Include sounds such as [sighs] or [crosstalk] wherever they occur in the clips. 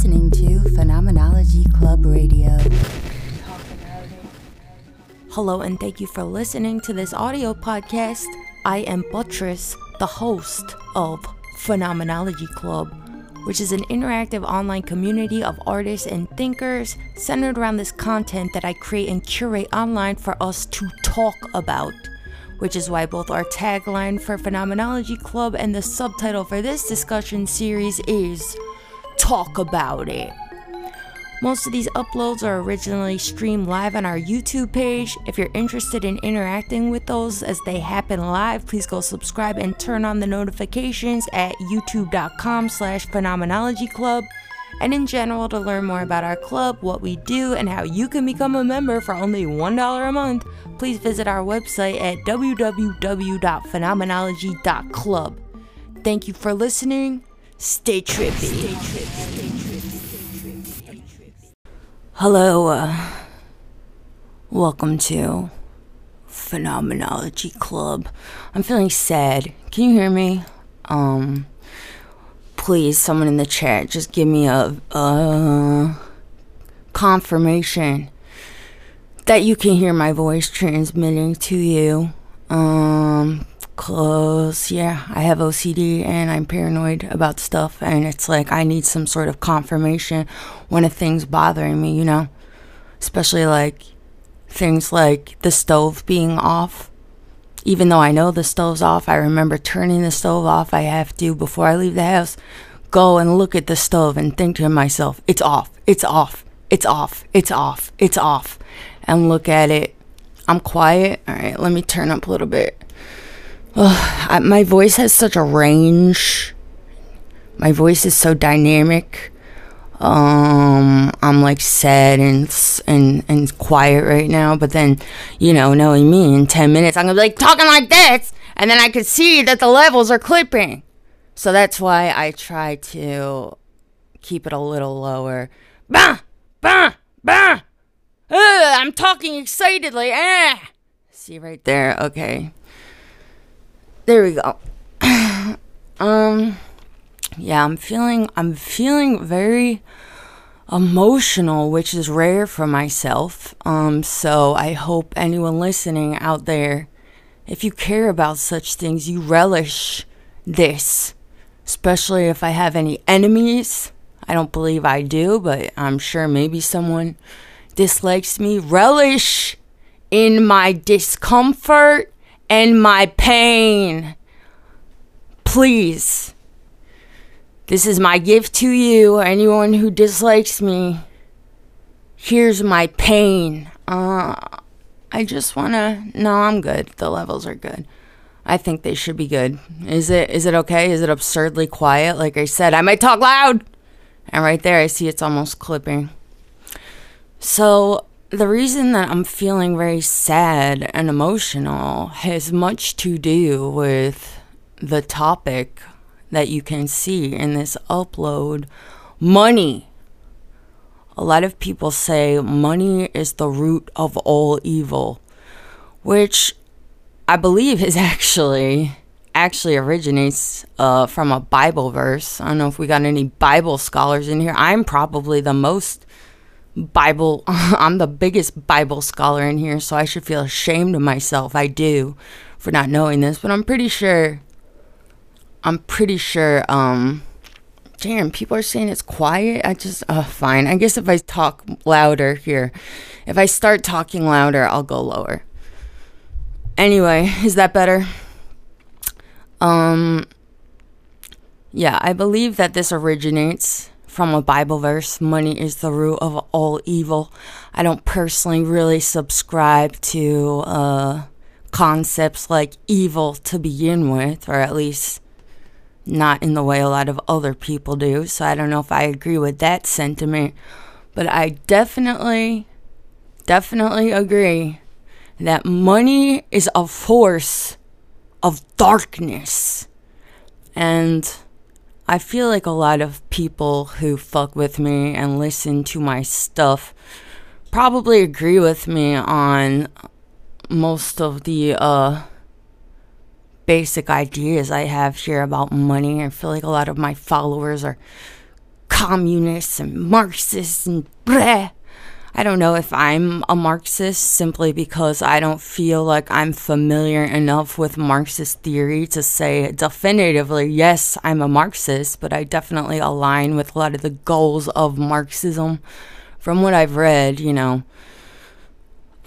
listening to Phenomenology Club Radio. Hello, and thank you for listening to this audio podcast. I am Buttress, the host of Phenomenology Club, which is an interactive online community of artists and thinkers centered around this content that I create and curate online for us to talk about. Which is why both our tagline for Phenomenology Club and the subtitle for this discussion series is Talk About It. Most of these uploads are originally streamed live on our YouTube page. If you're interested in interacting with those as they happen live, please go subscribe and turn on the notifications at youtube.com slash club. And in general, to learn more about our club, what we do, and how you can become a member for only $1 a month, please visit our website at www.phenomenology.club. Thank you for listening. Stay trippy. Hello, uh, welcome to Phenomenology Club. I'm feeling sad. Can you hear me? Um, please, someone in the chat, just give me a, uh, confirmation that you can hear my voice transmitting to you. Um, cause yeah, I have OCD and I'm paranoid about stuff, and it's like I need some sort of confirmation when a thing's bothering me, you know? Especially like things like the stove being off. Even though I know the stove's off, I remember turning the stove off. I have to, before I leave the house, go and look at the stove and think to myself, it's off, it's off, it's off, it's off, it's off. And look at it. I'm quiet. All right, let me turn up a little bit. I, my voice has such a range. My voice is so dynamic. Um, I'm like sad and and and quiet right now, but then, you know, knowing me, in ten minutes I'm gonna be like talking like this, and then I could see that the levels are clipping. So that's why I try to keep it a little lower. Bah, bah, bah. Ugh, I'm talking excitedly. Ah. See right there. Okay. There we go. [clears throat] um yeah, I'm feeling I'm feeling very emotional, which is rare for myself. Um so I hope anyone listening out there if you care about such things, you relish this. Especially if I have any enemies. I don't believe I do, but I'm sure maybe someone dislikes me. Relish in my discomfort and my pain. Please. This is my gift to you, anyone who dislikes me. Here's my pain. Uh, I just wanna. No, I'm good. The levels are good. I think they should be good. Is it? Is it okay? Is it absurdly quiet? Like I said, I might talk loud. And right there, I see it's almost clipping. So the reason that I'm feeling very sad and emotional has much to do with the topic that you can see in this upload money. A lot of people say money is the root of all evil, which I believe is [laughs] actually actually originates uh, from a Bible verse. I don't know if we got any Bible scholars in here. I'm probably the most Bible, [laughs] I'm the biggest Bible scholar in here, so I should feel ashamed of myself. I do for not knowing this, but I'm pretty sure, I'm pretty sure, um, damn, people are saying it's quiet. I just, uh, fine. I guess if I talk louder here, if I start talking louder, I'll go lower. Anyway, is that better? Um, yeah, I believe that this originates from a Bible verse money is the root of all evil. I don't personally really subscribe to uh, concepts like evil to begin with, or at least not in the way a lot of other people do. So I don't know if I agree with that sentiment, but I definitely, definitely agree that money is a force of darkness. And I feel like a lot of people who fuck with me and listen to my stuff probably agree with me on most of the uh, basic ideas I have here about money. I feel like a lot of my followers are communists and Marxists and bleh. I don't know if I'm a Marxist simply because I don't feel like I'm familiar enough with Marxist theory to say definitively, yes, I'm a Marxist, but I definitely align with a lot of the goals of Marxism. From what I've read, you know,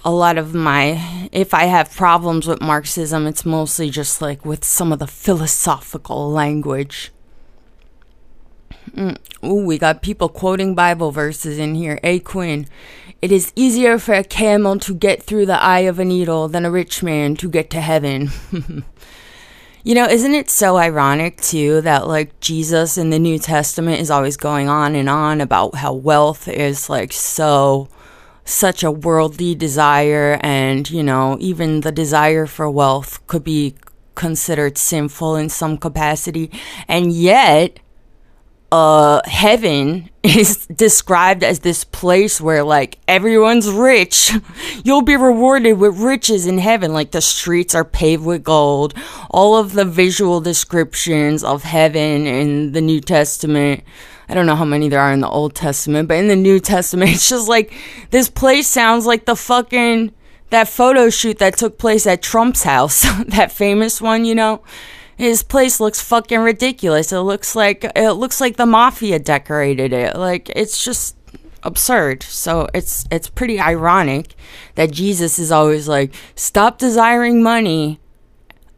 a lot of my, if I have problems with Marxism, it's mostly just like with some of the philosophical language. Mm. Ooh, we got people quoting Bible verses in here. A Quinn. It is easier for a camel to get through the eye of a needle than a rich man to get to heaven. [laughs] you know, isn't it so ironic too that like Jesus in the New Testament is always going on and on about how wealth is like so such a worldly desire and, you know, even the desire for wealth could be considered sinful in some capacity. And yet, uh, heaven [laughs] is described as this place where like everyone's rich. [laughs] You'll be rewarded with riches in heaven. Like the streets are paved with gold. All of the visual descriptions of heaven in the New Testament. I don't know how many there are in the Old Testament, but in the New Testament, [laughs] it's just like this place sounds like the fucking that photo shoot that took place at Trump's house, that famous one, you know his place looks fucking ridiculous. It looks like it looks like the mafia decorated it. Like it's just absurd. So it's it's pretty ironic that Jesus is always like, stop desiring money.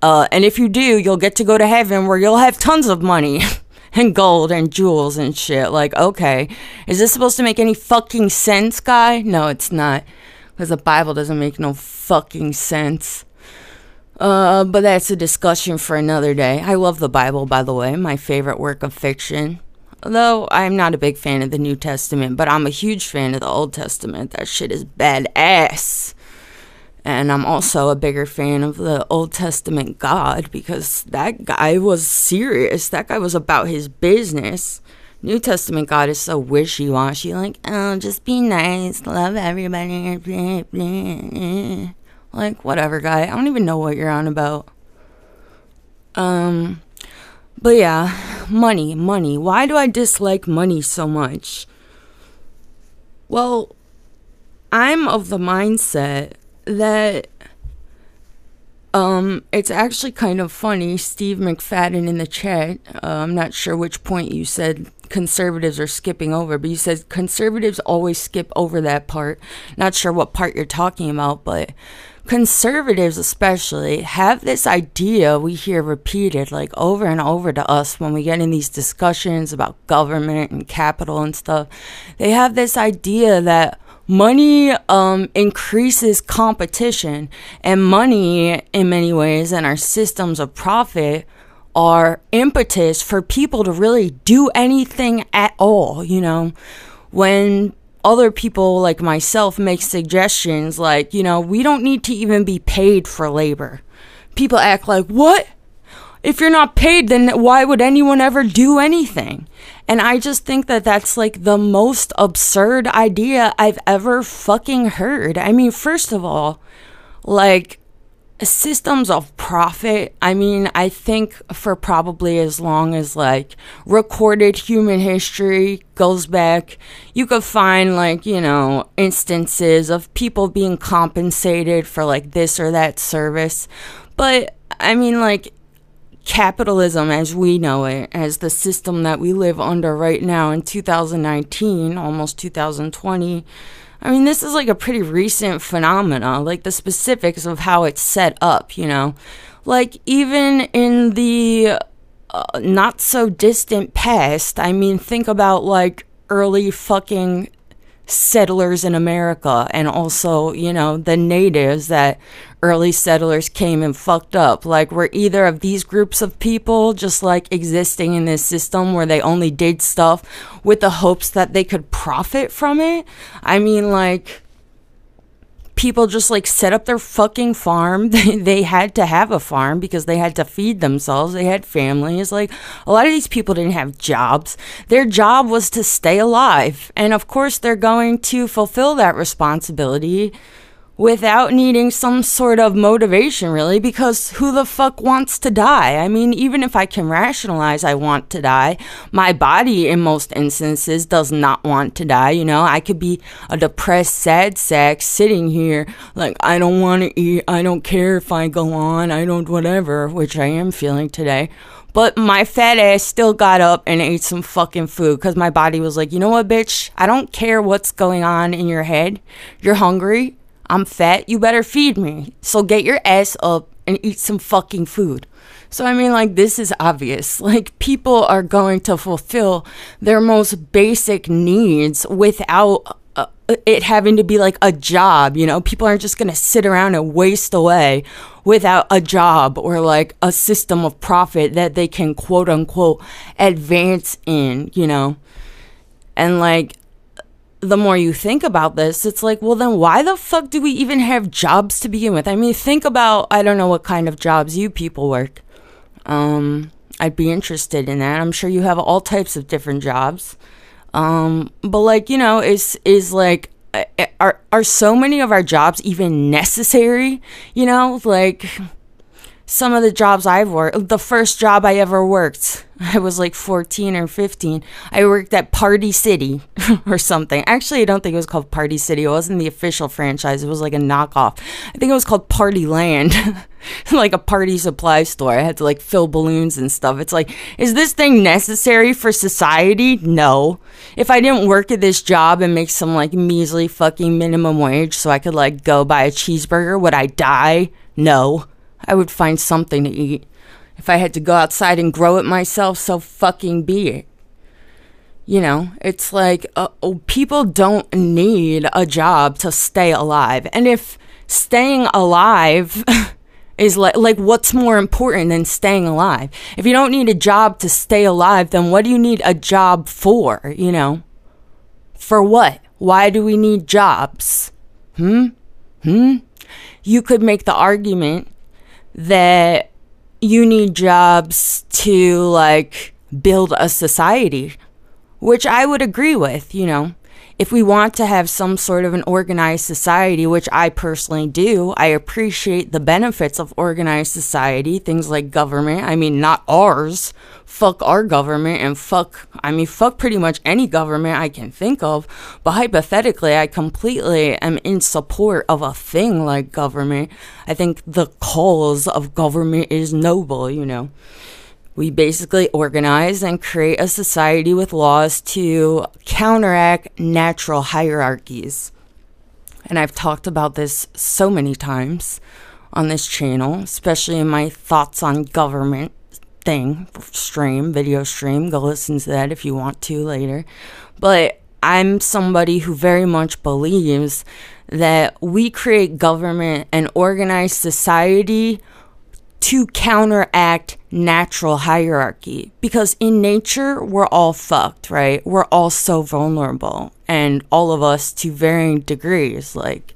Uh, and if you do, you'll get to go to heaven where you'll have tons of money [laughs] and gold and jewels and shit. Like, okay, is this supposed to make any fucking sense, guy? No, it's not. Because the Bible doesn't make no fucking sense. Uh, but that's a discussion for another day. I love the Bible, by the way, my favorite work of fiction. Though I'm not a big fan of the New Testament, but I'm a huge fan of the Old Testament. That shit is badass. And I'm also a bigger fan of the Old Testament God because that guy was serious. That guy was about his business. New Testament God is so wishy washy, like, oh, just be nice, love everybody. Like, whatever, guy. I don't even know what you're on about. Um, but yeah, money, money. Why do I dislike money so much? Well, I'm of the mindset that um, it's actually kind of funny. Steve McFadden in the chat, uh, I'm not sure which point you said conservatives are skipping over, but you said conservatives always skip over that part. Not sure what part you're talking about, but conservatives especially have this idea we hear repeated like over and over to us when we get in these discussions about government and capital and stuff. They have this idea that money um, increases competition and money in many ways and our systems of profit are impetus for people to really do anything at all you know? When other people like myself make suggestions like, you know, we don't need to even be paid for labor. People act like, what? If you're not paid, then why would anyone ever do anything? And I just think that that's like the most absurd idea I've ever fucking heard. I mean, first of all, like, systems of profit i mean i think for probably as long as like recorded human history goes back you could find like you know instances of people being compensated for like this or that service. But i mean like capitalism as we know it as the system that we live under right now in 2019 almost 2020 I mean, this is like a pretty recent phenomena, like the specifics of how it's set up, you know? Like, even in the uh, not so distant past, I mean, think about like early fucking settlers in America and also, you know, the natives that early settlers came and fucked up. Like, were either of these groups of people just like existing in this system where they only did stuff with the hopes that they could profit from it? I mean, like, people just like set up their fucking farm. [laughs] They, they had to have a farm because they had to feed themselves. They had families. Like a lot of these people didn't have jobs. Their job was to stay alive. And of course, they're going to fulfill that responsibility without needing some sort of motivation, really, because who the fuck wants to die? I mean, even if I can rationalize I want to die, my body in most instances does not want to die. You know, I could be a depressed, sad sack sitting here like, I don't want to eat, I don't care if I go on, I don't whatever, which I am feeling today. But my fat ass still got up and ate some fucking food because my body was like, you know what, bitch? I don't care what's going on in your head. You're hungry. I'm fat. You better feed me. So get your ass up and eat some fucking food. So, I mean, like, this is obvious. [laughs] Like, people are going to fulfill their most basic needs without uh, it having to be like a job, you know? People aren't just going to sit around and waste away without a job or like a system of profit that they can quote unquote advance in, you know? And like, the more you think about this, it's like, well, then why the fuck do we even have jobs to begin with? I mean, think about, I don't know what kind of jobs you people work. Um, I'd be interested in that. I'm sure you have all types of different jobs. Um, but like, you know, is, is like, are, are so many of our jobs even necessary? You know, like, some of the jobs I've worked, the first job I ever worked, [laughs] I was like 14 or 15. I worked at Party City [laughs] or something. Actually, I don't think it was called Party City. It wasn't the official franchise. It was like a knockoff. I think it was called Party Land, [laughs] like a party supply store. I had to like fill balloons and stuff. It's like, is this thing necessary for society? No. If I didn't work at this job and make some like measly fucking minimum wage so I could like go buy a cheeseburger, would I die? No. I would find something to eat. If I had to go outside and grow it myself, so fucking be it. You know, it's like uh, oh, people don't need a job to stay alive. And if staying alive [laughs] is like like what's more important than staying alive? If you don't need a job to stay alive, then what do you need a job for, you know? For what? Why do we need jobs? Hmm? Hmm? You could make the argument that you need jobs to like build a society, which I would agree with, you know if we want to have some sort of an organized society, which I personally do, I appreciate the benefits of organized society, things like government. I mean, not ours. Fuck our government and fuck, I mean, fuck pretty much any government I can think of. But hypothetically, I completely am in support of a thing like government. I think the cause of government is noble, you know. We basically organize and create a society with laws to counteract natural hierarchies. And I've talked about this so many times on this channel, especially in my thoughts on government thing stream, video stream. Go listen to that if you want to later. But I'm somebody who very much believes that we create government and organize society to counteract natural hierarchy. Because in nature we're all fucked right? We're all so vulnerable. And all of us to varying degrees like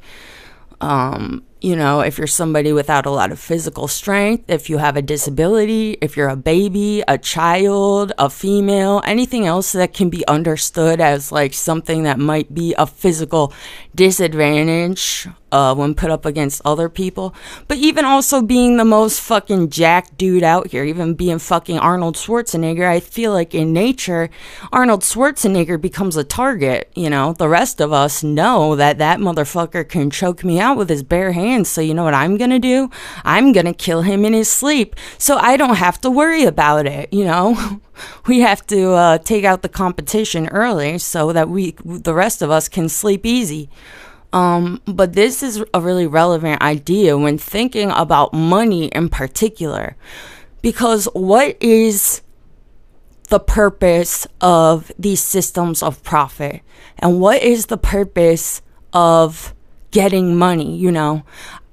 um you know, if you're somebody without a lot of physical strength, if you have a disability, if you're a baby, a child, a female, anything else that can be understood as like something that might be a physical disadvantage uh, when put up against other people. But even also being the most fucking jack dude out here, even being fucking Arnold Schwarzenegger, I feel like in nature, Arnold Schwarzenegger becomes a target. You know, the rest of us know that that motherfucker can choke me out with his bare hands so you know what I'm to do? I'm to kill him in his sleep. So I don't have to worry about it, you know? [laughs] we have to uh, take out the competition early so that we, the rest of us, can sleep easy. Um, but this is a really relevant idea when thinking about money in particular. Because what is the purpose of these systems of profit? And what is the purpose of getting money, you know.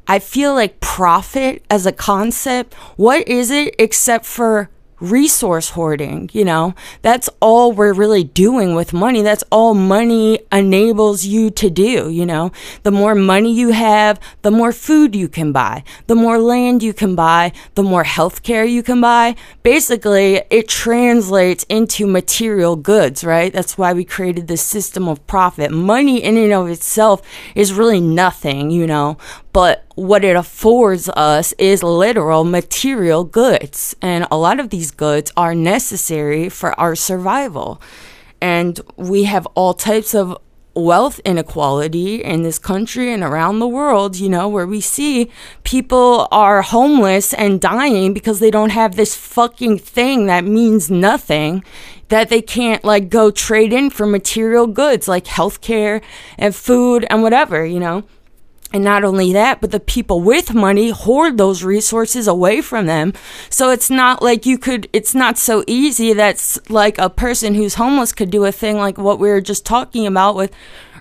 I feel like profit as a concept, what is it except for resource hoarding, you know? That's all we're really doing with money. That's all money enables you to do, you know? The more money you have, the more food you can buy, the more land you can buy, the more healthcare you can buy. Basically, it translates into material goods, right? That's why we created this system of profit. Money in and of itself is really nothing, you know? but what it affords us is literal material goods. And a lot of these goods are necessary for our survival. And we have all types of wealth inequality in this country and around the world, you know, where we see people are homeless and dying because they don't have this fucking thing that means nothing that they can't like go trade in for material goods like healthcare and food and whatever, you know. And not only that, but the people with money hoard those resources away from them. So it's not like you could, it's not so easy that's like a person who's homeless could do a thing like what we were just talking about with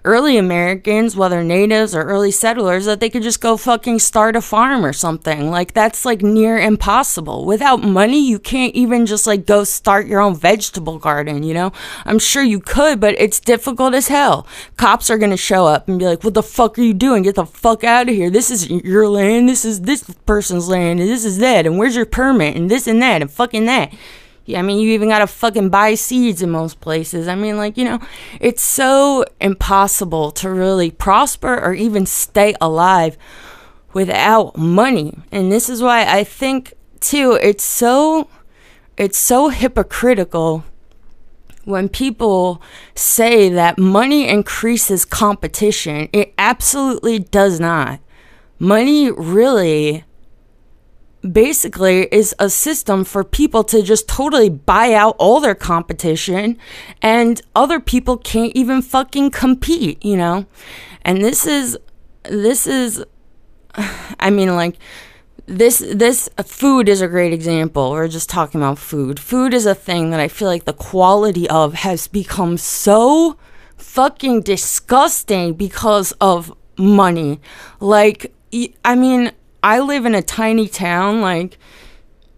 early Americans, whether natives or early settlers, that they could just go fucking start a farm or something. Like that's like near impossible. Without money, you can't even just like go start your own vegetable garden, you know? I'm sure you could, but it's difficult as hell. Cops are gonna show up and be like, what the fuck are you doing? Get the fuck out of here. This is your land. This is this person's land. And this is that. And where's your permit? And this and that. And fucking that. I mean, you even gotta fucking buy seeds in most places. I mean, like, you know, it's so impossible to really prosper or even stay alive without money. And this is why I think, too, it's so, it's so hypocritical when people say that money increases competition. It absolutely does not. Money really basically is a system for people to just totally buy out all their competition and other people can't even fucking compete, you know? And this is this is [sighs] I mean like this this uh, food is a great example. We're just talking about food. Food is a thing that I feel like the quality of has become so fucking disgusting because of money. Like I mean, I live in a tiny town. Like,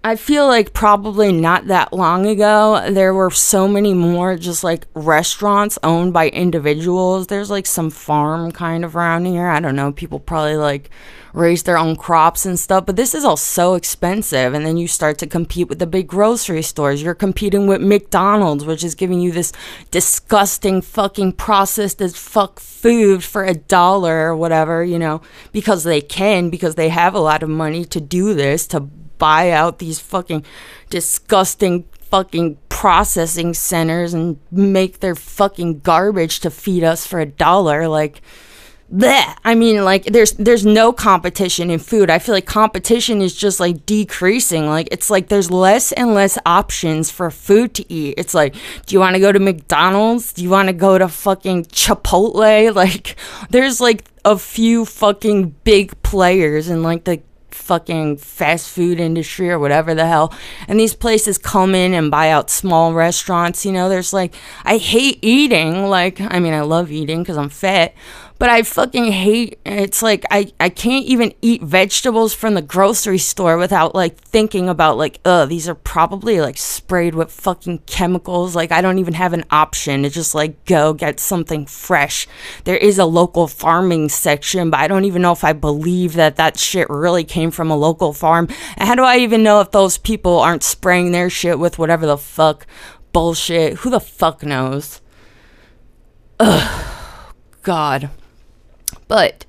I feel like probably not that long ago, there were so many more just like restaurants owned by individuals. There's like some farm kind of around here. I don't know. People probably like raise their own crops and stuff, but this is all so expensive. And then you start to compete with the big grocery stores. You're competing with McDonald's, which is giving you this disgusting fucking processed as fuck food for a dollar or whatever, you know, because they can, because they have a lot of money to do this, to buy out these fucking disgusting fucking processing centers and make their fucking garbage to feed us for a dollar like bleh. I mean, like there's there's no competition in food. I feel like competition is just like decreasing. Like it's like there's less and less options for food to eat. It's like, do you want to go to McDonald's? Do you want to go to fucking Chipotle? [laughs] Like there's like a few fucking big players in like the fucking fast food industry or whatever the hell. And these places come in and buy out small restaurants. You know, there's like, I hate eating. Like, I mean, I love eating because I'm fat, but I fucking hate it's like I, I can't even eat vegetables from the grocery store without like thinking about like uh these are probably like sprayed with fucking chemicals. Like I don't even have an option to just like go get something fresh. There is a local farming section but I don't even know if I believe that that shit really came from a local farm. And how do I even know if those people aren't spraying their shit with whatever the fuck bullshit? Who the fuck knows? Ugh. God but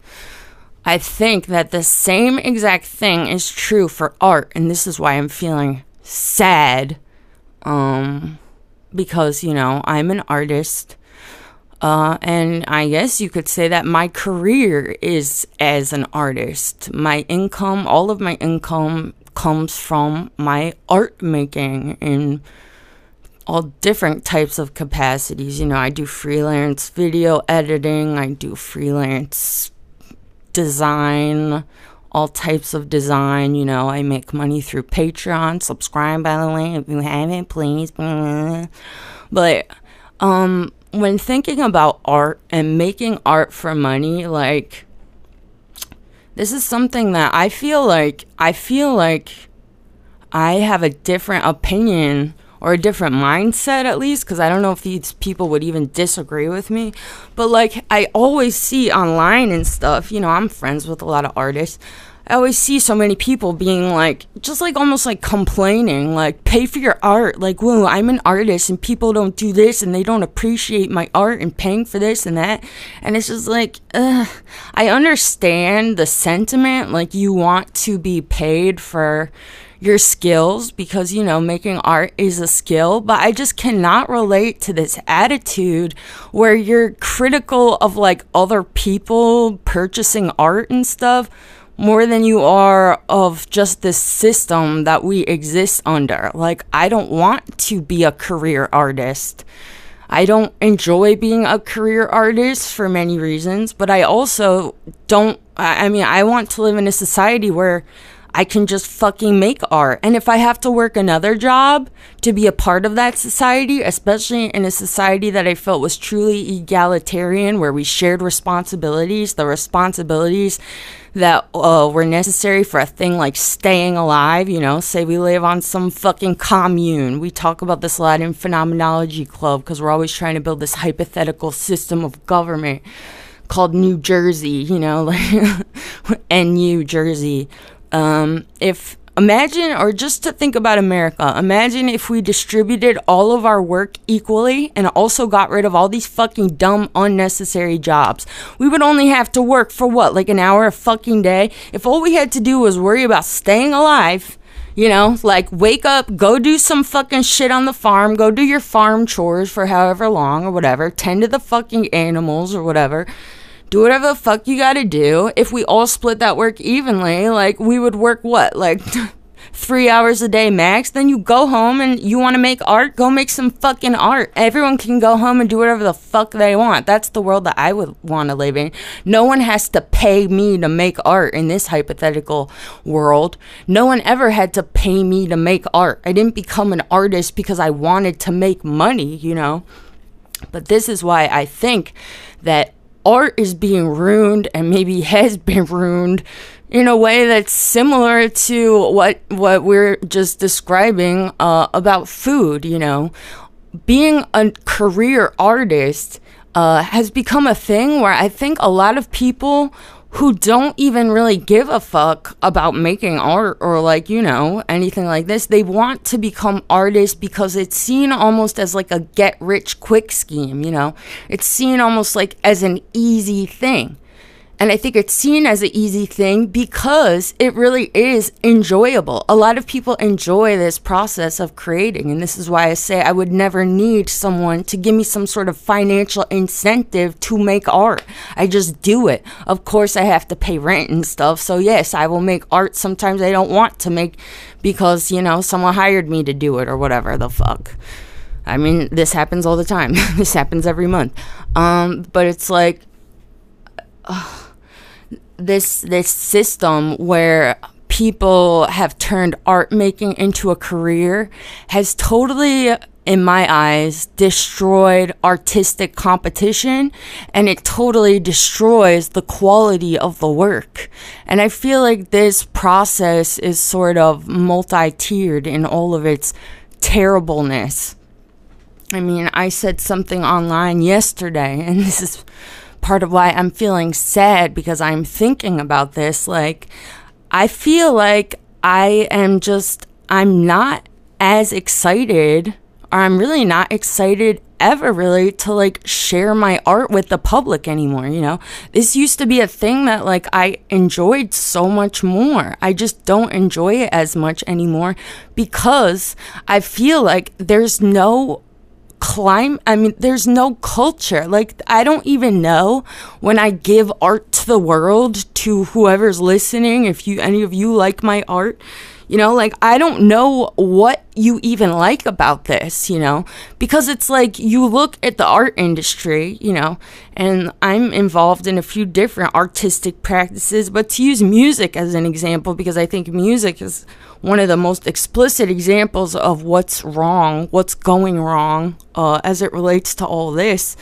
I think that the same exact thing is true for art, and this is why I'm feeling sad. Um, because, you know, I'm an artist. Uh, and I guess you could say that my career is as an artist. My income, all of my income comes from my art making in all different types of capacities. You know, I do freelance video editing, I do freelance design, all types of design. You know, I make money through Patreon. Subscribe, by the way, if you haven't, please. But, um, when thinking about art and making art for money, like, this is something that I feel like, I feel like I have a different opinion or a different mindset at least because I don't know if these people would even disagree with me. But like I always see online and stuff, you know, I'm friends with a lot of artists. I always see so many people being like, just like almost like complaining, like, pay for your art. Like, whoa, I'm an artist and people don't do this and they don't appreciate my art and paying for this and that. And it's just like, ugh. I understand the sentiment. Like, you want to be paid for your skills because you know making art is a skill but i just cannot relate to this attitude where you're critical of like other people purchasing art and stuff more than you are of just this system that we exist under like i don't want to be a career artist I don't enjoy being a career artist for many reasons, but I also don't. I mean, I want to live in a society where I can just fucking make art. And if I have to work another job to be a part of that society, especially in a society that I felt was truly egalitarian, where we shared responsibilities, the responsibilities that uh, were necessary for a thing like staying alive, you know, say we live on some fucking commune. We talk about this a lot in Phenomenology Club because we're always trying to build this hypothetical system of government called New Jersey, you know, [laughs] like NU Jersey um, if imagine, or just to think about America, imagine if we distributed all of our work equally and also got rid of all these fucking dumb, unnecessary jobs. We would only have to work for what, like an hour a fucking day? If all we had to do was worry about staying alive, you know, like wake up, go do some fucking shit on the farm, go do your farm chores for however long or whatever, tend to the fucking animals or whatever do whatever the fuck you gotta do. If we all split that work evenly, like we would work what, like [laughs] three hours a day max, then you go home and you wanna make art, go make some fucking art. Everyone can go home and do whatever the fuck they want. That's the world that I would wanna live in. No one has to pay me to make art in this hypothetical world. No one ever had to pay me to make art. I didn't become an artist because I wanted to make money, you know? But this is why I think that art is being ruined and maybe has been ruined in a way that's similar to what what we're just describing uh, about food. You know, being a career artist uh, has become a thing where I think a lot of people who don't even really give a fuck about making art or like you know anything like this. They want to become artists because it's seen almost as like a get rich quick scheme you know? It's seen almost like as an easy thing and I think it's seen as an easy thing because it really is enjoyable. A lot of people enjoy this process of creating. And this is why I say I would never need someone to give me some sort of financial incentive to make art. I just do it. Of course, I have to pay rent and stuff. So, yes, I will make art sometimes I don't want to make because, you know, someone hired me to do it or whatever the fuck. I mean, this happens all the time. [laughs] this happens every month. Um, but it's like. Uh, this this system where people have turned art making into a career has totally in my eyes destroyed artistic competition and it totally destroys the quality of the work. And i feel like this process is sort of multi-tiered in all of its terribleness. I mean i said something online yesterday [laughs] and this is part of why I'm feeling sad because I'm thinking about this. Like, I feel like I am just, I'm not as excited, or I'm really not excited ever really to like share my art with the public anymore, you know? This used to be a thing that like I enjoyed so much more. I just don't enjoy it as much anymore because I feel like there's no climb i mean there's no culture. Like i don't even know when i give art to the world to whoever's listening if you any of you like my art you know, like I don't know what you even like about this, you know, because it's like you look at the art industry, you know, and I'm involved in a few different artistic practices, but to use music as an example, because I think music is one of the most explicit examples of what's wrong, what's going wrong uh, as it relates to all this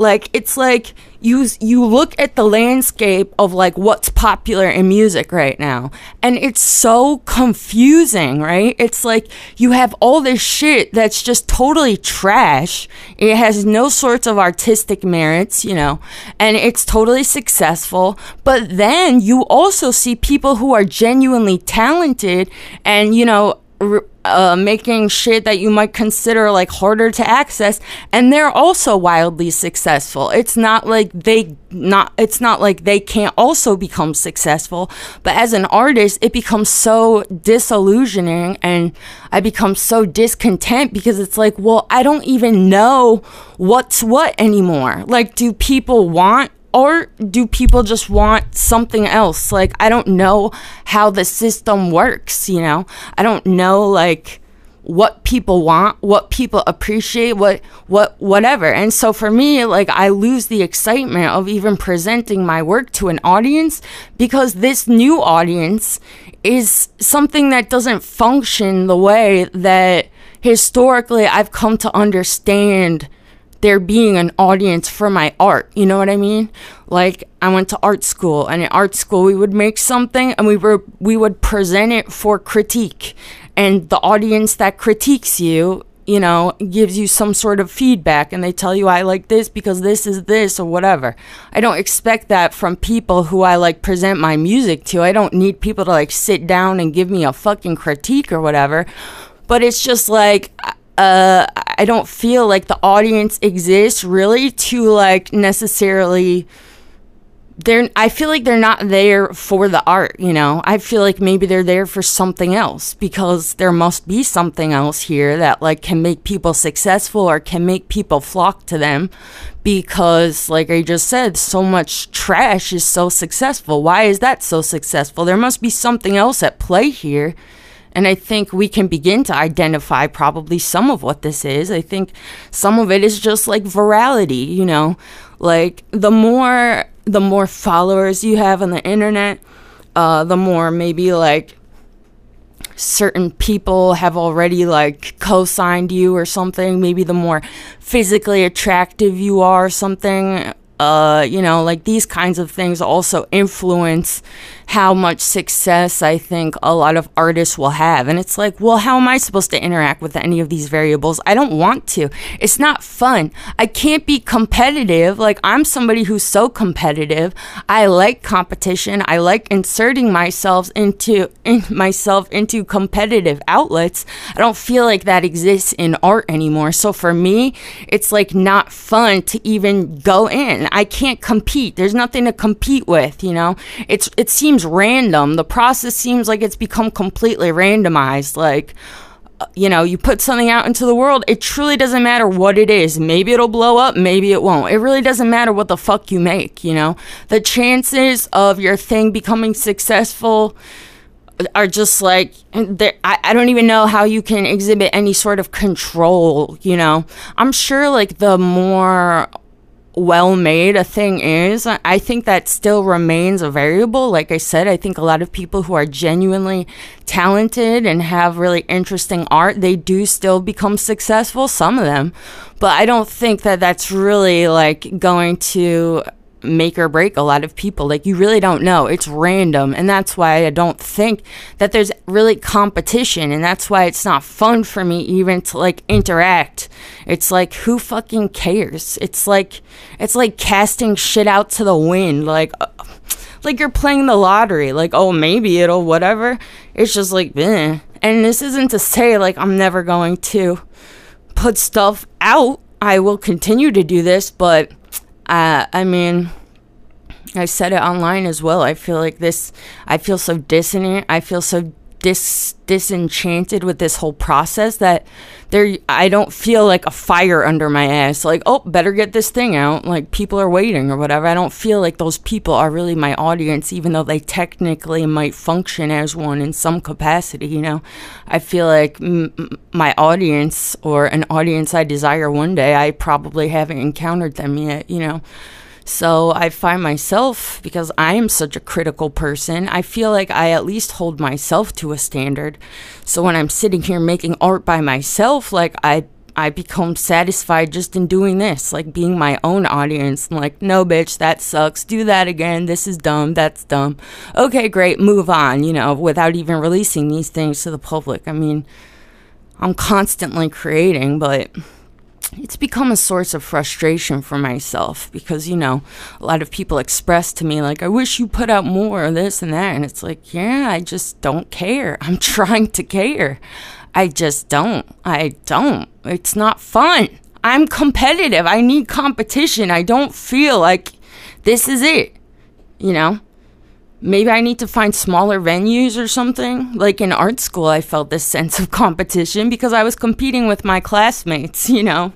Like it's like you you look at the landscape of like what's popular in music right now and it's so confusing, right? It's like you have all this shit that's just totally trash. It has no sorts of artistic merits, you know, and it's totally successful. But then you also see people who are genuinely talented and, you know, uh, making shit that you might consider like harder to access and they're also wildly successful. It's not like they not it's not like they can't also become successful but as an artist it becomes so disillusioning and i become so discontent because it's like well i don't even know what's what anymore. Like do people want or do people just want something else? Like, I don't know how the system works, you know? I don't know, like, what people want, what people appreciate, what, what, whatever. And so for me, like, I lose the excitement of even presenting my work to an audience because this new audience is something that doesn't function the way that historically I've come to understand there being an audience for my art. You know what I mean? Like I went to art school and in art school we would make something and we were we would present it for critique. And the audience that critiques you, you know, gives you some sort of feedback and they tell you I like this because this is this or whatever. I don't expect that from people who I like present my music to. I don't need people to like sit down and give me a fucking critique or whatever. But it's just like uh, I don't feel like the audience exists really to like necessarily they're I feel like they're not there for the art, you know. I feel like maybe they're there for something else because there must be something else here that like can make people successful or can make people flock to them because like I just said, so much trash is so successful. Why is that so successful? There must be something else at play here and I think we can begin to identify probably some of what this is. I think some of it is just like virality, you know, like the more the more followers you have on the internet, uh, the more maybe like certain people have already like co-signed you or something maybe the more physically attractive you are or something uh, you know, like these kinds of things also influence how much success I think a lot of artists will have. And it's like, well, how am I supposed to interact with any of these variables? I don't want to. It's not fun. I can't be competitive. Like, I'm somebody who's so competitive. I like competition. I like inserting myself into in myself into competitive outlets. I don't feel like that exists in art anymore. So for me, it's like not fun to even go in. I can't compete. There's nothing to compete with, you know? It's it seems seems random. The process seems like it's become completely randomized. Like, uh, you know, you put something out into the world, it truly doesn't matter what it is. Maybe it'll blow up, maybe it won't. It really doesn't matter what the fuck you make, you know? The chances of your thing becoming successful are just like I, I don't even know how you can exhibit any sort of control you know i'm sure like the more well made a thing is, I think that still remains a variable. Like I said, I think a lot of people who are genuinely talented and have really interesting art, they do still become successful, some of them. But I don't think that that's really like going to make or break a lot of people. Like you really don't know. It's random. And that's why I don't think that there's really competition. And that's why it's not fun for me even to like interact. It's like who fucking cares? It's like it's like casting shit out to the wind. Like uh, like you're playing the lottery. Like, oh maybe it'll whatever. It's just like eh. And this isn't to say like I'm never going to put stuff out. I will continue to do this, but uh, I mean, I said it online as well. I feel like this, I feel so dissonant. I feel so dis disenchanted with this whole process that there I don't feel like a fire under my ass. Like oh better get this thing out. Like people are waiting or whatever. I don't feel like those people are really my audience even though they technically might function as one in some capacity you know? I feel like my audience or an audience I desire one day I probably haven't encountered them yet you know so I find myself, because I am such a critical person, I feel like I at least hold myself to a standard. So when I'm sitting here making art by myself, like I I become satisfied just in doing this, like being my own audience. I'm like, no, bitch, that sucks. Do that again. This is dumb. That's dumb. Okay, great. Move on, you know, without even releasing these things to the public. I mean, I'm constantly creating, but it's become a source of frustration for myself because you know a lot of people express to me like i wish you put out more of this and that and it's like yeah i just don't care. [laughs] I'm trying to care. I just don't. I don't. It's not fun. I'm competitive. I need competition. I don't feel like this is it. You know? Maybe I need to find smaller venues or something. Like in art school, I felt this [laughs] sense of competition because I was competing with my classmates, you know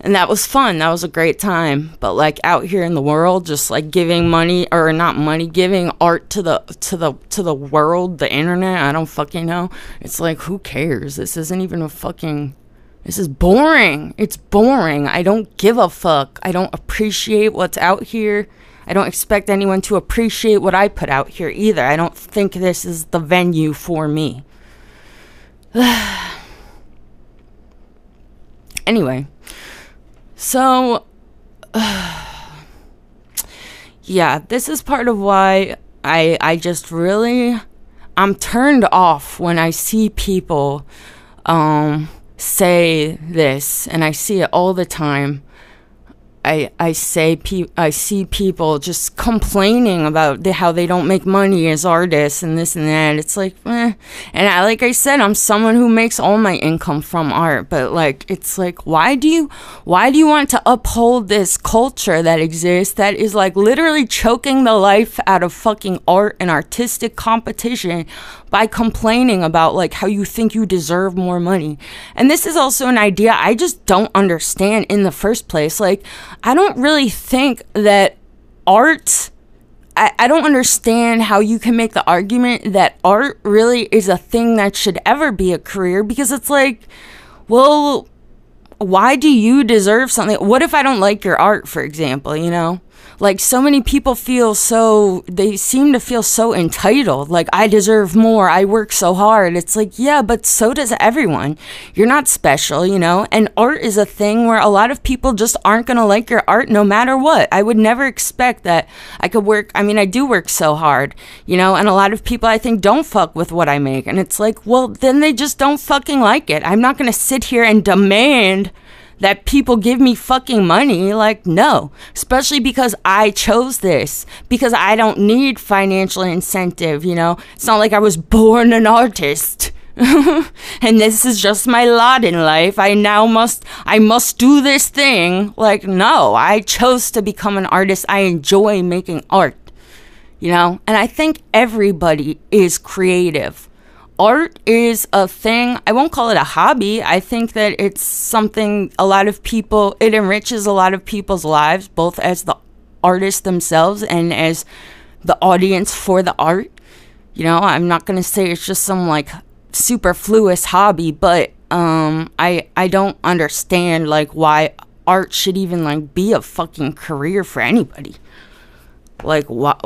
and that was fun. That was a great time. But like out here in the world just like giving money or not money giving art to the to the to the world the internet i don't fucking know. It's like who cares? This isn't even a fucking this is boring. It's boring. I don't give a fuck. I don't appreciate what's out here. I don't expect anyone to appreciate what i put out here either. I don't think this is the venue for me. [sighs] Anyway so, uh, [sighs] yeah, this is part of why I I just really I'm turned off when I see people um, say this, and I see it all the time. I I say pe- I see people just complaining about the, how they don't make money as artists and this and that. It's like, eh. and I like I said, I'm someone who makes all my income from art, but like it's like, why do you why do you want to uphold this culture that exists that is like literally choking the life out of fucking art and artistic competition by complaining about like how you think you deserve more money. And this is also an idea I just don't understand in the first place. Like, I don't really think that art. I, I don't understand how you can make the argument that art really is a thing that should ever be a career because it's like, well, why do you deserve something? What if I don't like your art, for example, you know? Like so many people feel so they seem to feel so entitled. Like i deserve more. I work so hard. It's like yeah but so does everyone. You're not special you know? And art is a thing where a lot of people just aren't going to like your art no matter what. I would never expect that i could work i mean i do work so hard you know? And a lot of people i think don't fuck with what i make. And it's like well then they just don't fucking like it. I'm not going to sit here and demand that people give me fucking money. Like, no. Especially because I chose this. Because I don't need financial incentive, you know? It's not like I was born an artist. [laughs] and this is just my lot in life. I now must I must do this thing. Like, no, I chose to become an artist. I enjoy making art. You know? And I think everybody is creative art is a thing. I won't call it a hobby. I think that it's something a lot of people, it enriches a lot of people's lives, both as the artists themselves and as the audience for the art. You know, I'm not going to say it's just some like superfluous hobby, but um I I don't understand like why art should even like be a fucking career for anybody. Like what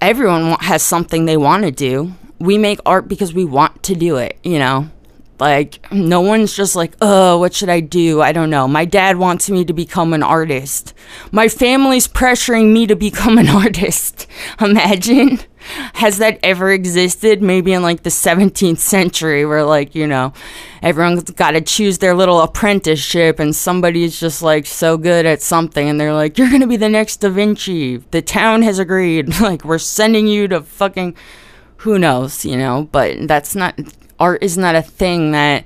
everyone has something they want to do we make art because we want to do it, you know? Like, no one's just like, oh, what should I do? I don't know. My dad wants me to become an artist. My family's pressuring me to become an [laughs] artist. Imagine. Has that ever existed? Maybe in like the 17th century, where like, you know, everyone's got to choose their little apprenticeship and somebody's just like so good at something and they're like, you're going to be the next Da Vinci. The town has agreed. [laughs] like, we're sending you to fucking who knows, you know, but that's not art is not a thing that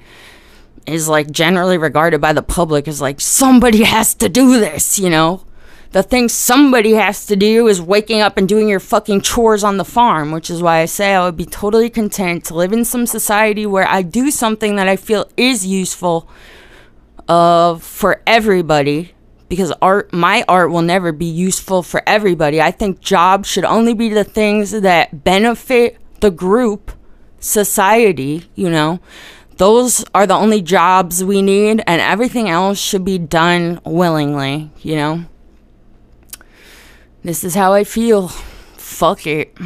is like generally regarded by the public as like somebody has to do this, you know. The thing somebody has to do is waking up and doing your fucking chores on the farm, which is why I say I would be totally content to live in some society where I do something that I feel is useful uh, for everybody because art my art will never be useful for everybody. I think jobs should only be the things that benefit the group, society, you know, those are the only jobs we need, and everything else should be done willingly, you know? This is how I feel. Fuck it.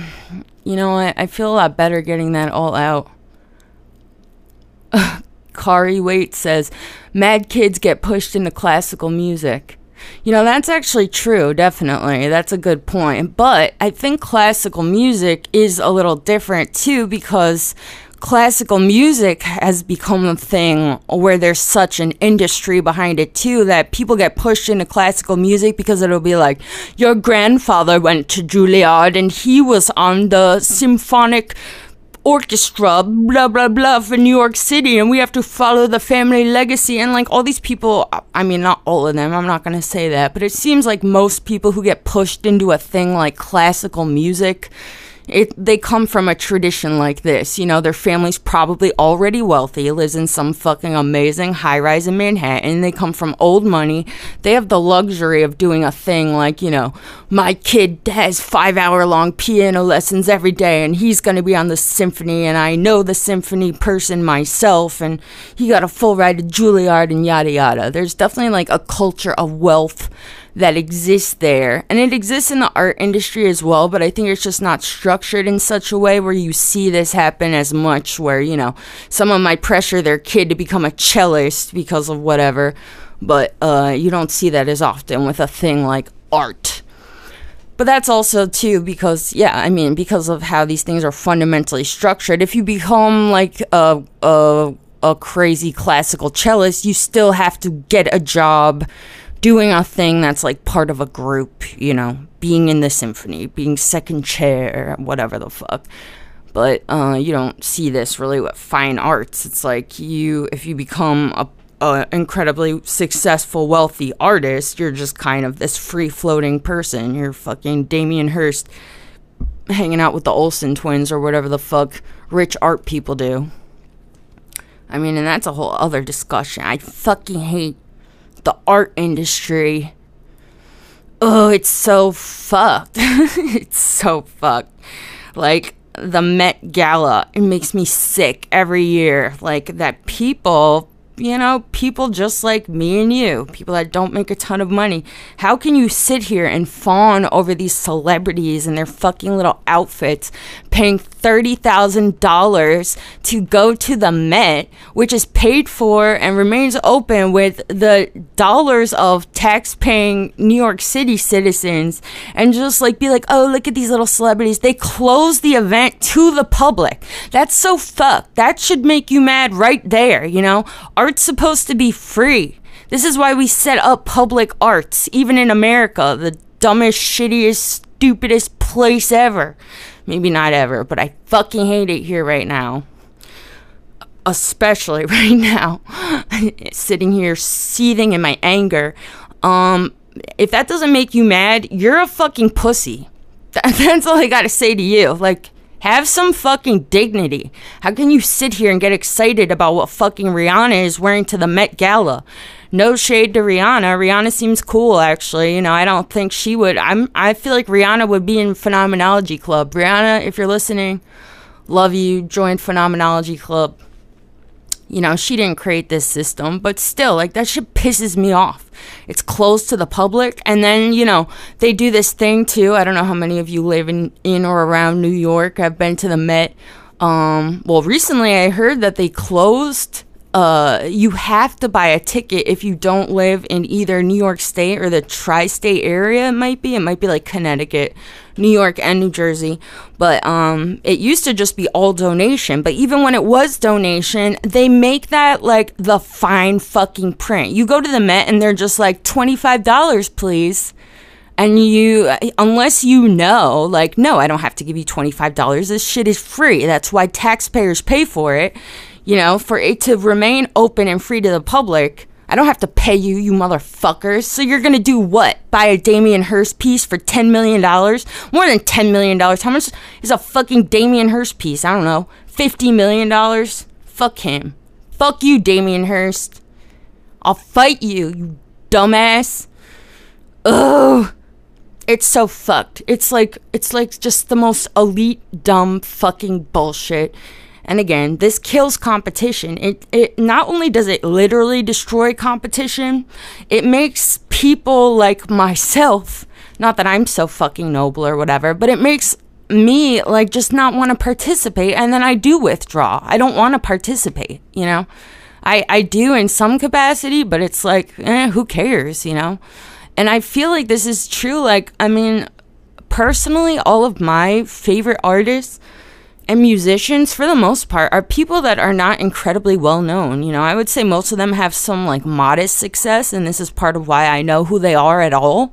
You know what? I feel a lot better getting that all out. [laughs] Kari Waite says, mad kids get pushed into classical music. You know, that's actually true, definitely. That's a good point. But I think classical music is a little different too because classical music has become a thing where there's such an industry behind it too that people get pushed into classical music because it'll be like your grandfather went to Juilliard and he was on the symphonic orchestra, blah blah blah, for New York City, and we have to follow the family legacy. And like all these people, I mean, not all of them, I'm not gonna say that, but it seems like most people who get pushed into a thing like classical music it, they come from a tradition like this. You know, their family's probably already wealthy, lives in some fucking amazing high rise in Manhattan. They come from old money. They have the luxury of doing a thing like, you know, my kid has five hour long piano lessons every day and he's going to be on the symphony and I know the symphony person myself and he got a full ride to Juilliard and yada yada. There's definitely like a culture of wealth that exists there. And it exists in the art industry as well, but I think it's just not structured in such a way where you see this happen as much, where, you know, someone might pressure their kid to become a cellist because of whatever, but uh, you don't see that as often with a thing like art. But that's also too because yeah, I mean because of how these things are fundamentally structured. If you become like a a a crazy classical cellist, you still have to get a job doing a thing that's like part of a group, you know, being in the symphony, being second chair, whatever the fuck. But uh, you don't see this really with fine arts. It's like you, if you become a, a incredibly successful, wealthy artist, you're just kind of this free floating person. You're fucking Damien Hirst hanging out with the Olsen twins or whatever the fuck rich art people do. I mean, and that's a whole other discussion. I fucking hate the art industry. Oh, it's so fucked. [laughs] it's so fucked. Like the Met Gala, it makes me sick every year. Like that people you know, people just like me and you, people that don't make a ton of money. How can you sit here and fawn over these celebrities and their fucking little outfits, paying $30,000 to go to the Met, which is paid for and remains open with the dollars of tax paying New York City citizens, and just like be like, oh, look at these little celebrities. They close the event to the public. That's so fucked. That should make you mad right there, you know? Art's supposed to be free. This is why we set up public arts, even in America, the dumbest, shittiest, stupidest place ever. Maybe not ever, but I fucking hate it here right now. Especially [laughs] right now. [laughs] Sitting here seething in my anger. Um, if that doesn't make you mad, you're a fucking pussy. [laughs] That's all I gotta say to you. Like, have some fucking dignity. How can you sit here and get excited about what fucking Rihanna is wearing to the Met Gala? No shade to Rihanna. Rihanna seems cool actually. You know, I don't think she would I'm I feel like Rihanna would be in Phenomenology Club. Rihanna, if you're listening, love you. Join Phenomenology Club you know, she didn't create this system, but still, like, that shit pisses me off. It's closed to the public. And then, you know, they do this thing too. I don't know how many of you live in, in or around New York. I've been to the Met. Um, well, recently I heard that they closed uh, you have to buy a ticket if you don't live in either New York State or the tri state area, it might be. It might be like Connecticut, New York, and New Jersey. But um, it used to just be all donation. But even when it was donation, they make that like the fine fucking print. You go to the Met and they're just like $25, please. And you, unless you know, like, no, I don't have to give you $25. This shit is free. That's why taxpayers pay for it you know, for it to remain open and free to the public, I don't have to pay you, you motherfuckers. So you're gonna do what? Buy a Damien Hirst piece for $10 million? More than $10 million. How much is a fucking Damien Hirst piece? I don't know. $50 million? Fuck him. Fuck you, Damien Hirst. I'll fight you, you dumbass. Ugh. It's so fucked. It's like it's like just the most elite dumb fucking bullshit. And again, this kills competition. It, it not only does it literally destroy competition, it makes people like myself, not that I'm so fucking noble or whatever, but it makes me like just not want to participate and then I do withdraw. I don't want to participate, you know? I, I do in some capacity, but it's like, eh, who cares, you know? And I feel like this is true. Like, I mean, personally, all of my favorite artists and musicians, for the most part, are people that are not incredibly well known. You know, I would say most of them have some like modest success, and this is part of why I know who they are at all.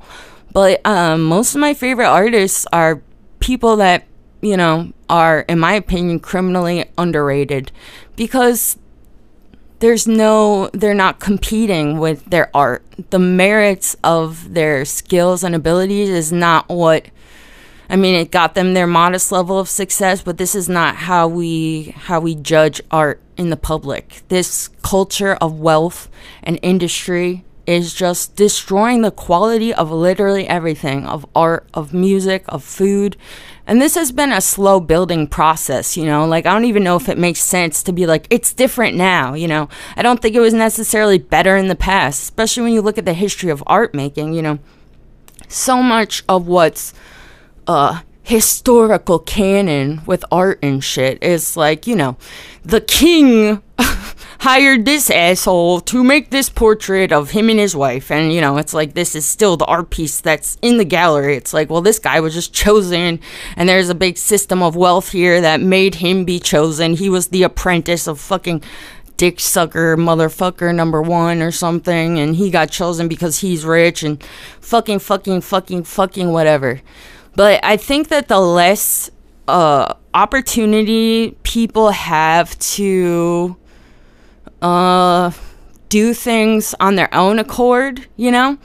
But um, most of my favorite artists are people that, you know, are, in my opinion, criminally underrated because there's no they're not competing with their art the merits of their skills and abilities is not what i mean it got them their modest level of success but this is not how we how we judge art in the public this culture of wealth and industry is just destroying the quality of literally everything of art of music of food and this has been a slow building process, you know? Like, I don't even know if it makes sense to be like, it's different now, you know? I don't think it was necessarily better in the past, especially when you look at the history of art making, you know? So much of what's uh, historical canon with art and shit is like, you know, the king [laughs] hired this asshole to make this portrait of him and his wife. And, you know, it's like this is still the art piece that's in the gallery. It's like, well, this guy was just chosen, and there's a big system of wealth here that made him be chosen. He was the apprentice of fucking dick sucker motherfucker number one or something, and he got chosen because he's rich and fucking, fucking, fucking, fucking whatever. But I think that the less uh, opportunity people have to uh, do things on their own accord, you know,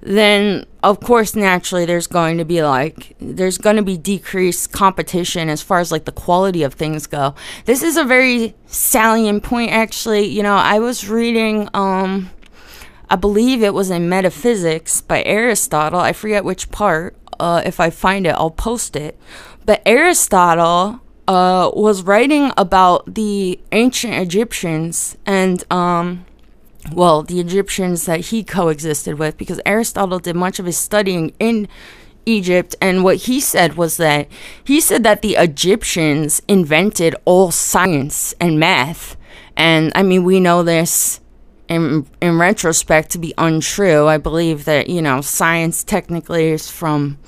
then of course naturally there's going to be like there's going to be decreased competition as far as like the quality of things go. This is a very salient point actually. You know, I was reading um I believe it was in Metaphysics by Aristotle. I forget which part. Uh, if I find it, I'll post it. But Aristotle uh, was writing about the ancient Egyptians and, um, well, the Egyptians that he coexisted with, because Aristotle did much of his studying in Egypt. And what he said was that he said that the Egyptians invented all science and math. And I mean, we know this in in retrospect to be untrue. I believe that you know science technically is from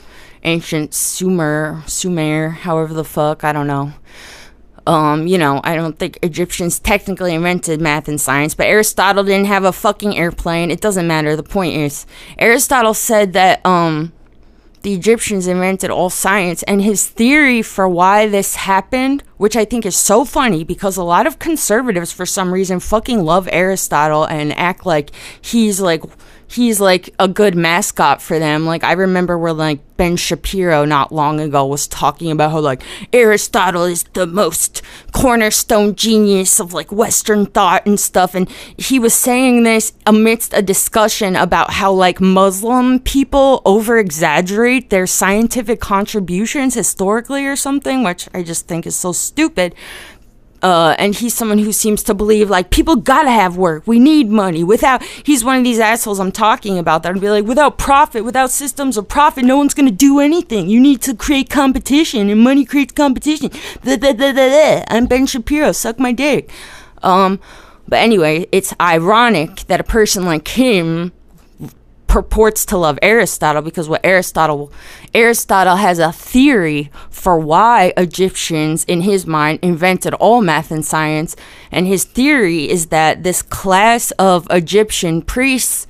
ancient Sumer, Sumer, however the fuck, I don't know. Um, you know, I don't think Egyptians technically invented math and science, but Aristotle didn't have a fucking airplane. It doesn't matter. The point is, Aristotle said that um, the Egyptians invented all science, and his theory for why this happened, which I think is so funny because a lot of conservatives, for some reason, fucking love Aristotle and act like he's like he's like a good mascot for them. Like I remember where like Ben Shapiro not long ago was talking about how like Aristotle is the most cornerstone genius of like Western thought and stuff. And he was saying this amidst a discussion about how like Muslim people over exaggerate their scientific contributions historically or something, which I just think is so stupid uh, and he's someone who seems to believe like people gotta have work. We need money. Without he's one of these assholes I'm talking about that would be like, without profit, without systems of profit, no one's gonna do anything. You need to create competition, and money creates competition. I'm Ben Shapiro. Suck my dick. Um, but anyway, it's ironic that a person like him purports to love Aristotle because what Aristotle Aristotle has a theory for why Egyptians in his mind invented all math and science. And his theory is that this class of Egyptian priests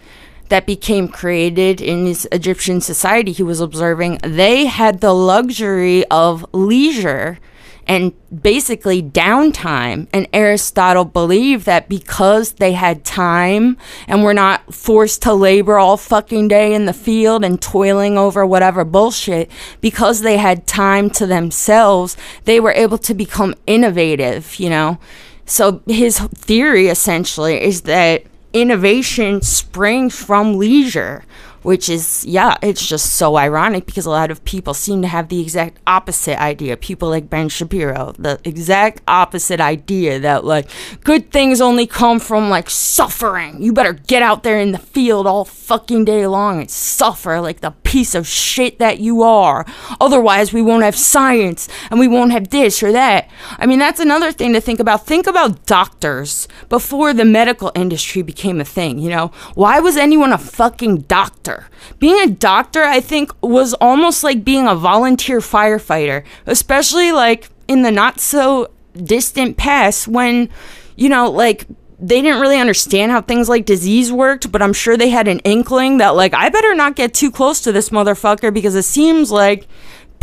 that became created in this Egyptian society he was observing they had the luxury of leisure and basically downtime. And Aristotle believed that because they had time and were not forced to labor all fucking day in the field and toiling over whatever bullshit, because they had time to themselves, they were able to become innovative, you know? So his theory essentially is that innovation springs from leisure which is yeah it's just so ironic because a lot of people seem to have the exact opposite idea people like ben shapiro the exact opposite idea that like good things only come from like suffering you better get out there in the field all fucking day long and suffer like the piece of shit that you are. Otherwise, we won't have science and we won't have this or that. I mean, that's another thing to think about. Think about doctors before the medical industry became a thing, you know? Why was anyone a fucking doctor? Being a doctor, I think, was almost like being a volunteer firefighter, especially like in the not so distant past when, you know, like they didn't really understand how things like disease worked, but I'm sure they had an inkling that, like, I better not get too close to this motherfucker because it seems like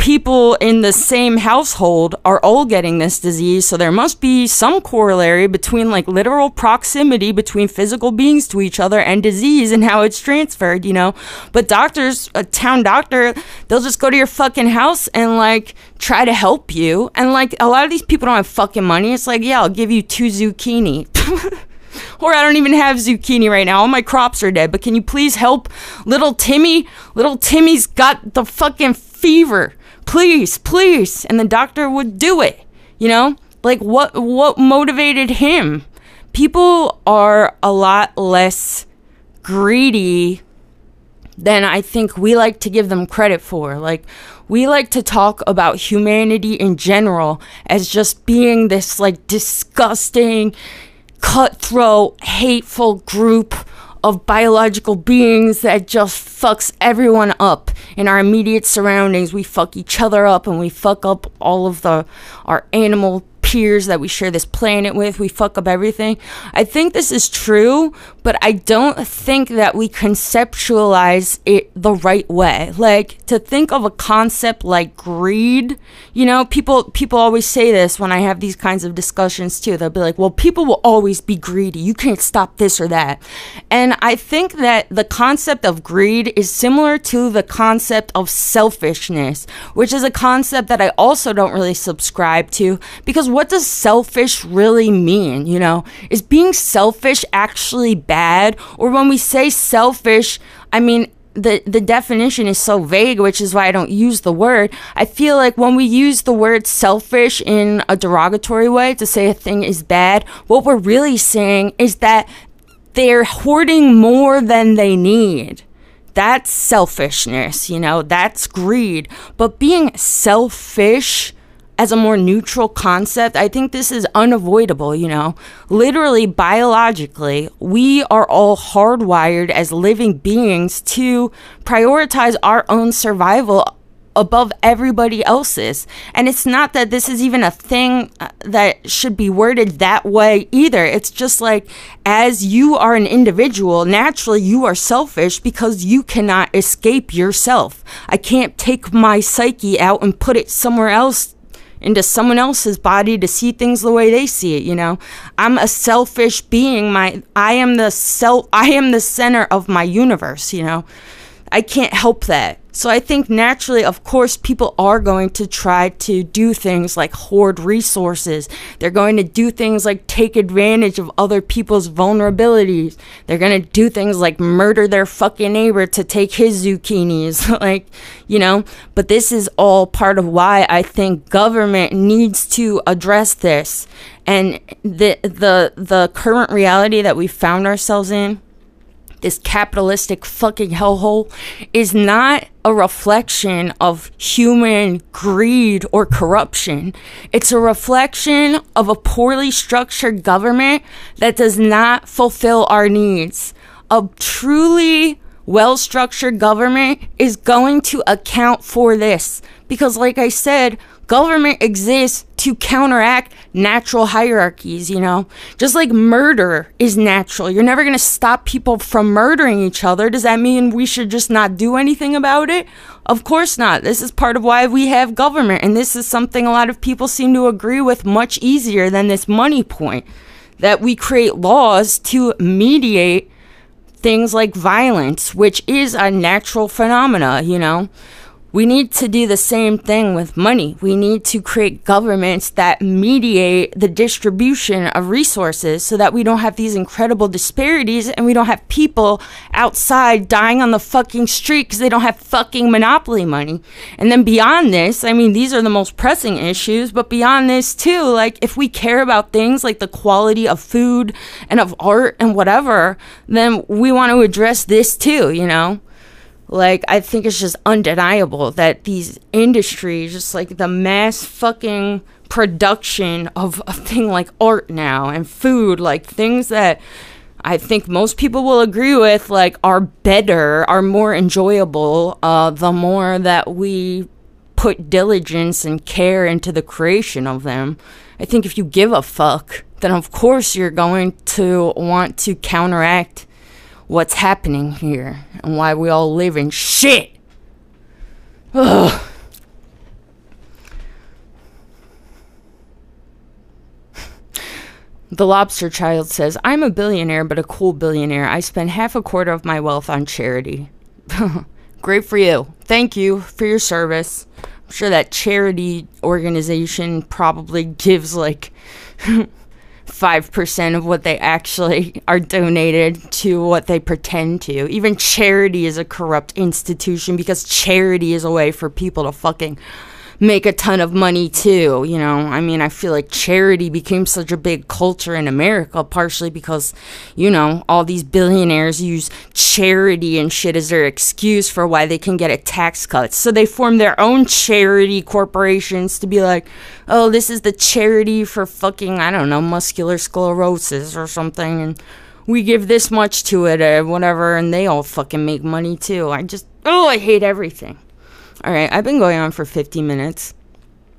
people in the same household are all getting this disease. So there must be some corollary between, like, literal proximity between physical beings to each other and disease and how it's transferred, you know? But doctors, a town doctor, they'll just go to your fucking house and, like, try to help you. And, like, a lot of these people don't have fucking money. It's like, yeah, I'll give you two zucchini. [laughs] or I don't even have zucchini right now. All my crops are dead. But can you please help little Timmy? Little Timmy's got the fucking fever. Please, please. And the doctor would do it. You know? Like what what motivated him? People are a lot less greedy than I think we like to give them credit for. Like, we like to talk about humanity in general as just being this, like, disgusting, cutthroat, hateful group of biological beings that just fucks everyone up in our immediate surroundings. We fuck each other up and we fuck up all of the our animal peers that we share this planet with. We fuck up everything. I think this is true, but I don't think that we conceptualize it the right way. Like to think of a concept like greed, you know, people people always say this when I have these kinds of discussions too. They'll be like, "Well, people will always be greedy. You can't stop this or that." And I think that the concept of greed is similar to the concept of selfishness, which is a concept that I also don't really subscribe to because what does selfish really mean, you know? Is being selfish actually bad? Or when we say selfish, I mean, the the definition is so vague, which is why I don't use the word. I feel like when we use the word selfish in a derogatory way to say a thing is bad, what we're really saying is that they're hoarding more than they need. That's selfishness, you know, that's greed. But being selfish as a more neutral concept, I think this is unavoidable, you know. Literally, biologically, we are all hardwired as living beings to prioritize our own survival above everybody else's. And it's not that this is even a thing uh, that should be worded that way either. It's just like, as you are an individual, naturally you are selfish because you cannot escape yourself. I can't take my psyche out and put it somewhere else into someone else's body to see things the way they see it you know? I'm a selfish being. My i am the self i am the center of my universe you know? I can't help that so I think naturally, of course, people are going to try to do things like hoard resources. They're going to do things like take advantage of other people's vulnerabilities. They're going to do things like murder their fucking neighbor to take his zucchinis. [laughs] like, you know, but this is all part of why I think government needs to address this. And the the the current reality that we found ourselves in this capitalistic fucking hellhole is not a reflection of human greed or corruption. It's a reflection of a poorly structured government that does not fulfill our needs. A truly well structured government is going to account for this. Because, like I said, government exists to counteract natural hierarchies, you know? Just like murder is natural. You're never going to stop people from murdering each other. Does that mean we should just not do anything about it? Of course not. This is part of why we have government, and this is something a lot of people seem to agree with much easier than this money point. That we create laws to mediate things like violence, which is a natural phenomena, you know? We need to do the same thing with money. We need to create governments that mediate the distribution of resources so that we don't have these incredible disparities and we don't have people outside dying on the fucking street because they don't have fucking monopoly money. And then beyond this, I mean, these are the most pressing issues, but beyond this too, like if we care about things like the quality of food and of art and whatever, then we want to address this too, you know? Like, I think it's just undeniable that these industries, just like the mass fucking production of a thing like art now and food, like things that I think most people will agree with, like, are better, are more enjoyable, uh, the more that we put diligence and care into the creation of them. I think if you give a fuck, then of course you're going to want to counteract what's happening here and why we all live in shit. Ugh. The lobster child says, I'm a billionaire, but a cool billionaire. I spend half a quarter of my wealth on charity. [laughs] Great for you. Thank you for your service. I'm sure that charity organization probably gives like [laughs] 5% of what they actually [laughs] are donated to what they pretend to. Even charity is a corrupt institution because charity is a way for people to fucking make a ton of money too. You know, I mean, I feel like charity became such a big culture in America, partially because, you know, all these billionaires use charity and shit as their excuse for why they can get a tax cut. So they form their own charity corporations to be like, oh, this is the charity for fucking, I don't know, muscular sclerosis or something. And we give this much to it or whatever, and they all fucking make money too. I just, oh, I hate everything. All right, I've been going on for 50 minutes.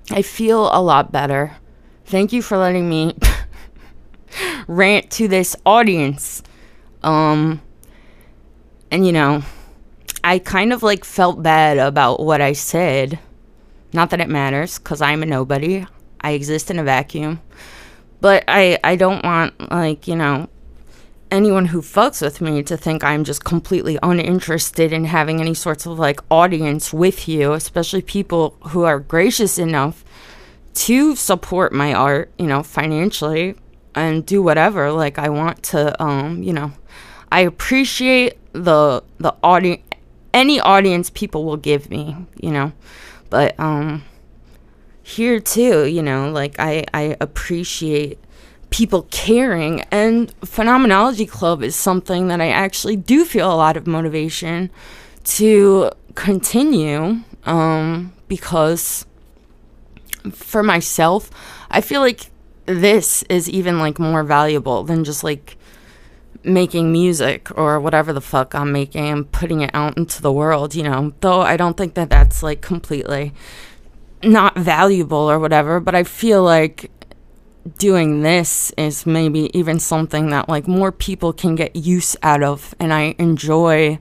I feel a lot better. Thank you for letting me [laughs] rant to this audience. Um and you know, I kind of like felt bad about what I said. Not that it matters cuz I'm a nobody. I exist in a vacuum. But I I don't want like, you know, anyone who fucks with me to think I'm just completely uninterested in having any sorts of like audience with you, especially people who are gracious enough to support my art, you know, financially and do whatever like I want to um, you know, I appreciate the the audience any audience people will give me, you know. But um here too, you know, like I I appreciate people caring. And Phenomenology Club is something that I actually do feel a lot of motivation to continue um, because for myself, I feel like this is even like more valuable than just like making music or whatever the fuck I'm making and putting it out into the world, you know. Though I don't think that that's like completely not valuable or whatever, but I feel like doing this is maybe even something that like more people can get use out of and I enjoy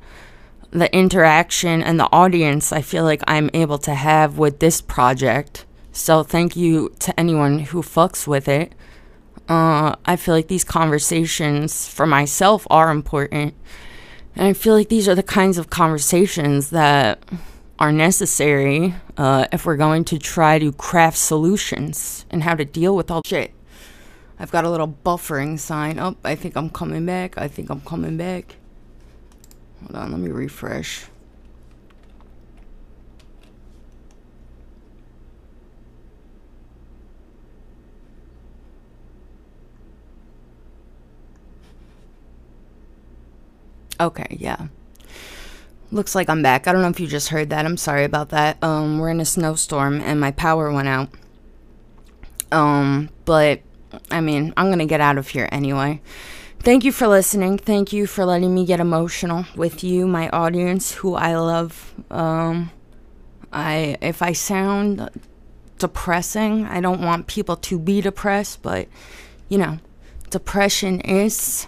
the interaction and the audience I feel like I'm able to have with this project. So thank you to anyone who fucks with it. Uh, I feel like these conversations for myself are important. And I feel like these are the kinds of conversations that are necessary uh, if we're going to try to craft solutions and how to deal with all shit. I've got a little buffering sign up. Oh, I think I'm coming back. I think I'm coming back. Hold on, let me refresh. Okay, yeah. Looks like I'm back. I don't know if you just heard that. I'm sorry about that. Um, we're in a snowstorm and my power went out. Um, but I mean, I'm gonna get out of here anyway. Thank you for listening. Thank you for letting me get emotional with you, my audience, who I love. Um, I if I sound depressing, I don't want people to be depressed, but you know, depression is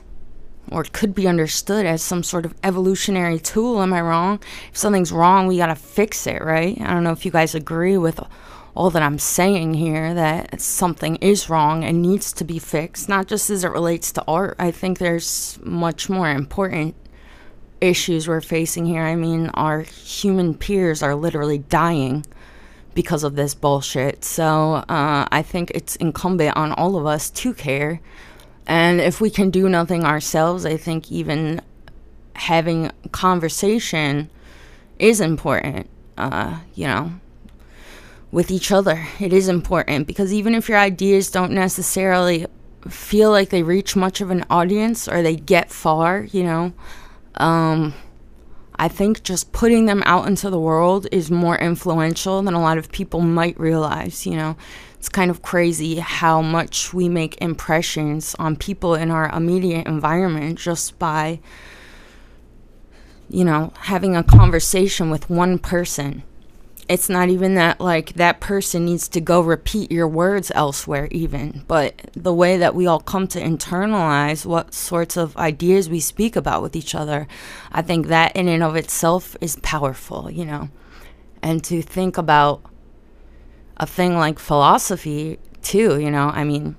or could be understood as some sort of evolutionary tool. Am I wrong? If something's wrong, we gotta fix it, right? I don't know if you guys agree with all that I'm saying here that something is wrong and needs to be fixed, not just as it relates to art. I think there's much more important issues we're facing here. I mean, our human peers are literally dying because of this bullshit. So uh, I think it's incumbent on all of us to care and if we can do nothing ourselves, I think even having conversation is important, uh, you know, with each other. It is important because even if your ideas don't necessarily feel like they reach much of an audience or they get far, you know, um, I think just putting them out into the world is more influential than a lot of people might realize, you know. It's kind of crazy how much we make impressions on people in our immediate environment just by you know, having a conversation with one person it's not even that like that person needs to go repeat your words elsewhere even but the way that we all come to internalize what sorts of ideas we speak about with each other i think that in and of itself is powerful you know? And to think about a thing like philosophy too you know? I mean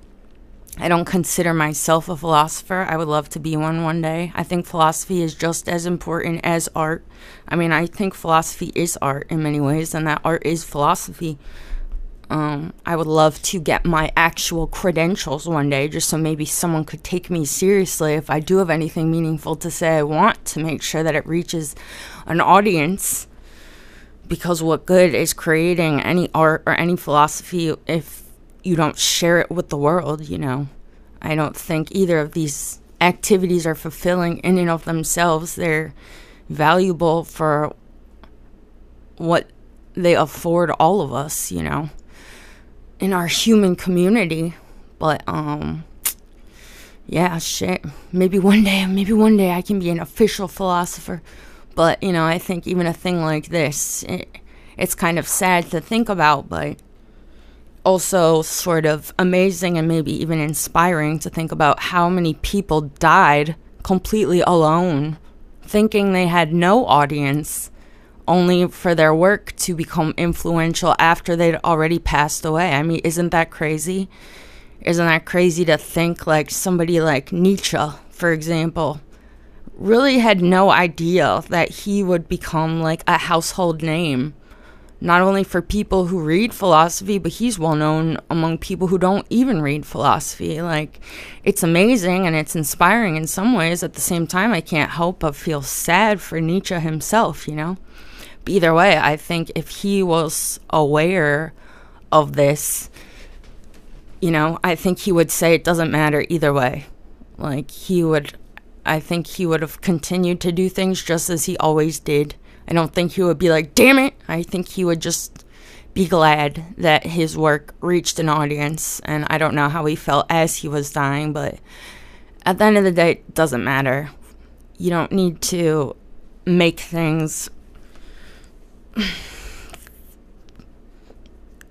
I don't consider myself a philosopher. I would love to be one one day. I think philosophy is just as important as art. I mean, I think philosophy is art in many ways, and that art is philosophy. Um, I would love to get my actual credentials one day, just so maybe someone could take me seriously if I do have anything meaningful to say. I want to make sure that it reaches an audience because what good is creating any art or any philosophy if you don't share it with the world, you know. I don't think either of these activities are fulfilling in and of themselves. They're valuable for what they afford all of us, you know, in our human community. But, um, yeah, shit. Maybe one day, maybe one day I can be an official philosopher. But, you know, I think even a thing like this, it, it's kind of sad to think about, but also sort of amazing and maybe even inspiring to think about how many people died completely alone, thinking they had no audience, only for their work to become influential after they'd already passed away. I mean, isn't that crazy? Isn't that crazy to think like somebody like Nietzsche, for example, really had no idea that he would become like a household name not only for people who read philosophy, but he's well known among people who don't even read philosophy. Like, it's amazing and it's inspiring in some ways. At the same time, I can't help but feel sad for Nietzsche himself, you know? But either way, I think if he was aware of this, you know, I think he would say it doesn't matter either way. Like, he would, I think he would have continued to do things just as he always did I don't think he would be like, damn it. I think he would just be glad that his work reached an audience. And I don't know how he felt as he was dying, but at the end of the day, it doesn't matter. You don't need to make things. [sighs]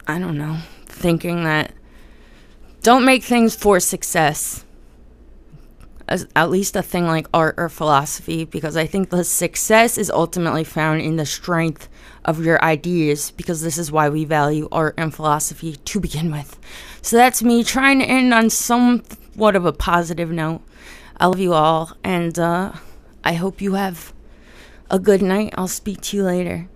I don't know. Thinking that. Don't make things for success a, at least a thing like art or philosophy, because I think the success is ultimately found in the strength of your ideas, because this is why we value art and philosophy to begin with. So that's me trying to end on somewhat of a positive note. I love you all, and uh, I hope you have a good night. I'll speak to you later.